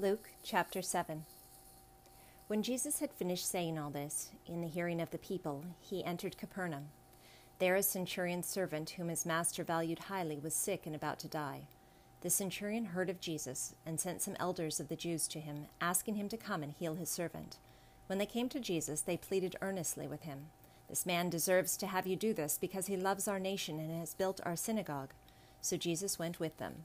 Luke chapter 7 When Jesus had finished saying all this, in the hearing of the people, he entered Capernaum. There a centurion's servant, whom his master valued highly, was sick and about to die. The centurion heard of Jesus, and sent some elders of the Jews to him, asking him to come and heal his servant. When they came to Jesus, they pleaded earnestly with him. This man deserves to have you do this, because he loves our nation and has built our synagogue. So Jesus went with them.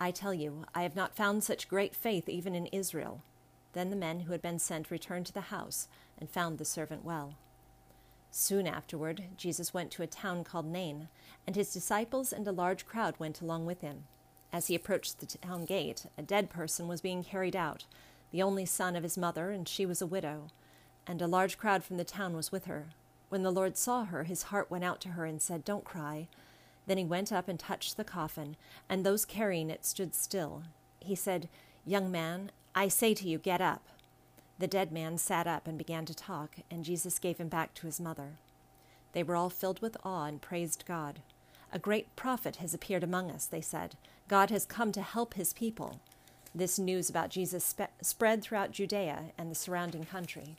I tell you, I have not found such great faith even in Israel. Then the men who had been sent returned to the house and found the servant well. Soon afterward, Jesus went to a town called Nain, and his disciples and a large crowd went along with him. As he approached the town gate, a dead person was being carried out, the only son of his mother, and she was a widow. And a large crowd from the town was with her. When the Lord saw her, his heart went out to her and said, Don't cry. Then he went up and touched the coffin, and those carrying it stood still. He said, Young man, I say to you, get up. The dead man sat up and began to talk, and Jesus gave him back to his mother. They were all filled with awe and praised God. A great prophet has appeared among us, they said. God has come to help his people. This news about Jesus spe- spread throughout Judea and the surrounding country.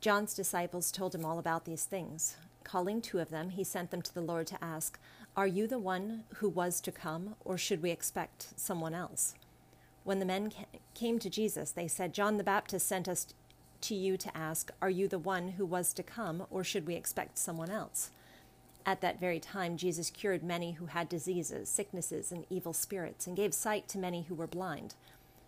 John's disciples told him all about these things. Calling two of them, he sent them to the Lord to ask, Are you the one who was to come, or should we expect someone else? When the men came to Jesus, they said, John the Baptist sent us to you to ask, Are you the one who was to come, or should we expect someone else? At that very time, Jesus cured many who had diseases, sicknesses, and evil spirits, and gave sight to many who were blind.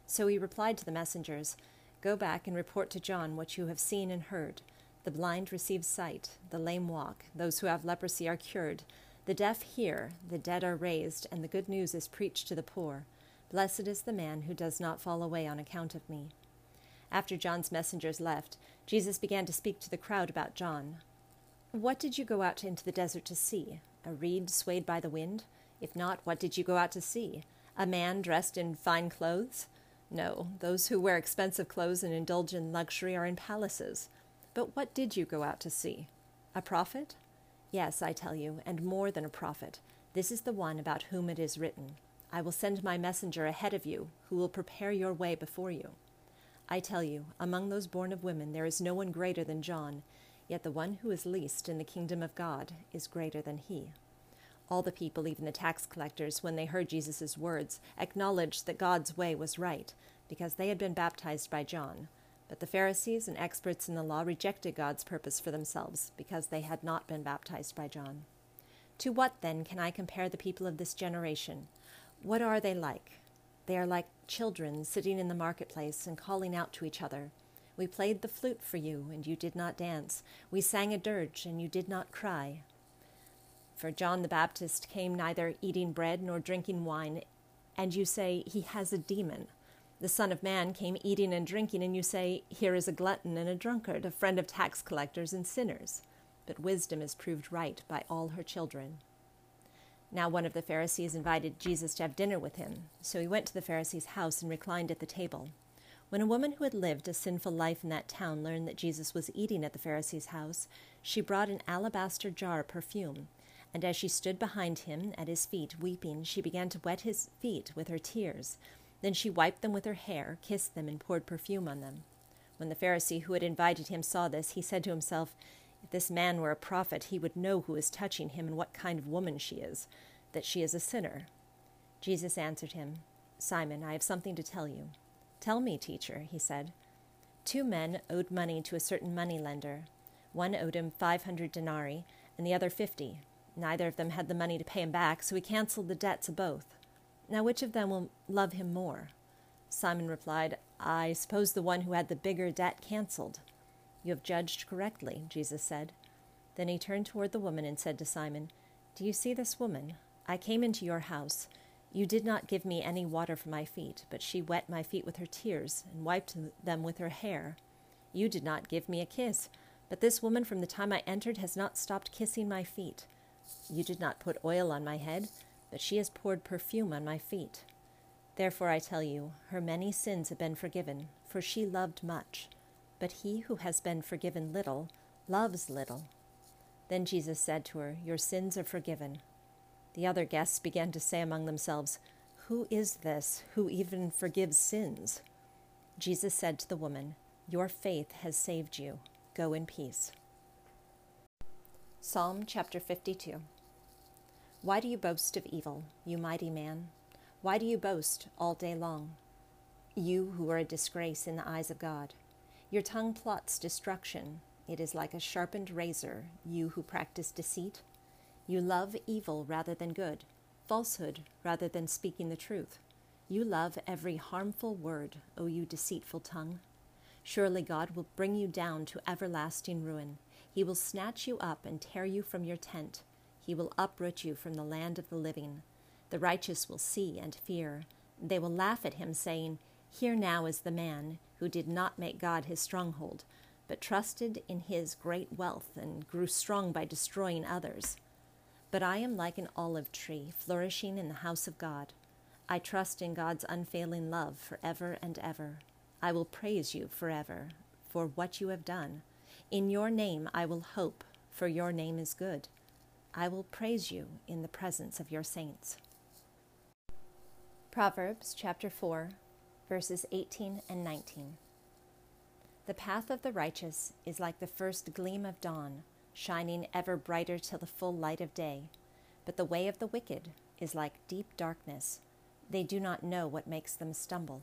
So he replied to the messengers, Go back and report to John what you have seen and heard. The blind receive sight, the lame walk, those who have leprosy are cured, the deaf hear, the dead are raised, and the good news is preached to the poor. Blessed is the man who does not fall away on account of me. After John's messengers left, Jesus began to speak to the crowd about John. What did you go out into the desert to see? A reed swayed by the wind? If not, what did you go out to see? A man dressed in fine clothes? No, those who wear expensive clothes and indulge in luxury are in palaces. But what did you go out to see? A prophet? Yes, I tell you, and more than a prophet. This is the one about whom it is written I will send my messenger ahead of you, who will prepare your way before you. I tell you, among those born of women there is no one greater than John, yet the one who is least in the kingdom of God is greater than he. All the people, even the tax collectors, when they heard Jesus' words, acknowledged that God's way was right, because they had been baptized by John. But the Pharisees and experts in the law rejected God's purpose for themselves because they had not been baptized by John. To what, then, can I compare the people of this generation? What are they like? They are like children sitting in the marketplace and calling out to each other. We played the flute for you, and you did not dance. We sang a dirge, and you did not cry. For John the Baptist came neither eating bread nor drinking wine, and you say, He has a demon. The Son of Man came eating and drinking, and you say, Here is a glutton and a drunkard, a friend of tax collectors and sinners. But wisdom is proved right by all her children. Now one of the Pharisees invited Jesus to have dinner with him. So he went to the Pharisee's house and reclined at the table. When a woman who had lived a sinful life in that town learned that Jesus was eating at the Pharisee's house, she brought an alabaster jar of perfume. And as she stood behind him at his feet, weeping, she began to wet his feet with her tears then she wiped them with her hair, kissed them, and poured perfume on them. When the Pharisee who had invited him saw this, he said to himself, If this man were a prophet, he would know who is touching him and what kind of woman she is, that she is a sinner. Jesus answered him, Simon, I have something to tell you. Tell me, teacher, he said. Two men owed money to a certain money lender. One owed him five hundred denarii, and the other fifty. Neither of them had the money to pay him back, so he canceled the debts of both. Now, which of them will love him more? Simon replied, I suppose the one who had the bigger debt canceled. You have judged correctly, Jesus said. Then he turned toward the woman and said to Simon, Do you see this woman? I came into your house. You did not give me any water for my feet, but she wet my feet with her tears and wiped them with her hair. You did not give me a kiss, but this woman from the time I entered has not stopped kissing my feet. You did not put oil on my head, but she has poured perfume on my feet. Therefore I tell you, her many sins have been forgiven, for she loved much. But he who has been forgiven little loves little. Then Jesus said to her, Your sins are forgiven. The other guests began to say among themselves, Who is this who even forgives sins? Jesus said to the woman, Your faith has saved you. Go in peace. Psalm chapter 52 Why do you boast of evil, you mighty man? Why do you boast all day long? You who are a disgrace in the eyes of God. Your tongue plots destruction. It is like a sharpened razor, you who practice deceit. You love evil rather than good, falsehood rather than speaking the truth. You love every harmful word, O you deceitful tongue. Surely God will bring you down to everlasting ruin. He will snatch you up and tear you from your tent. He will uproot you from the land of the living. The righteous will see and fear. They will laugh at him, saying, Here now is the man who did not make God his stronghold, but trusted in his great wealth and grew strong by destroying others. But I am like an olive tree flourishing in the house of God. I trust in God's unfailing love forever and ever. I will praise you forever for what you have done. In your name I will hope, for your name is good. I will praise you in the presence of your saints. Proverbs chapter 4, verses 18 and 19. The path of the righteous is like the first gleam of dawn, shining ever brighter till the full light of day. But the way of the wicked is like deep darkness. They do not know what makes them stumble.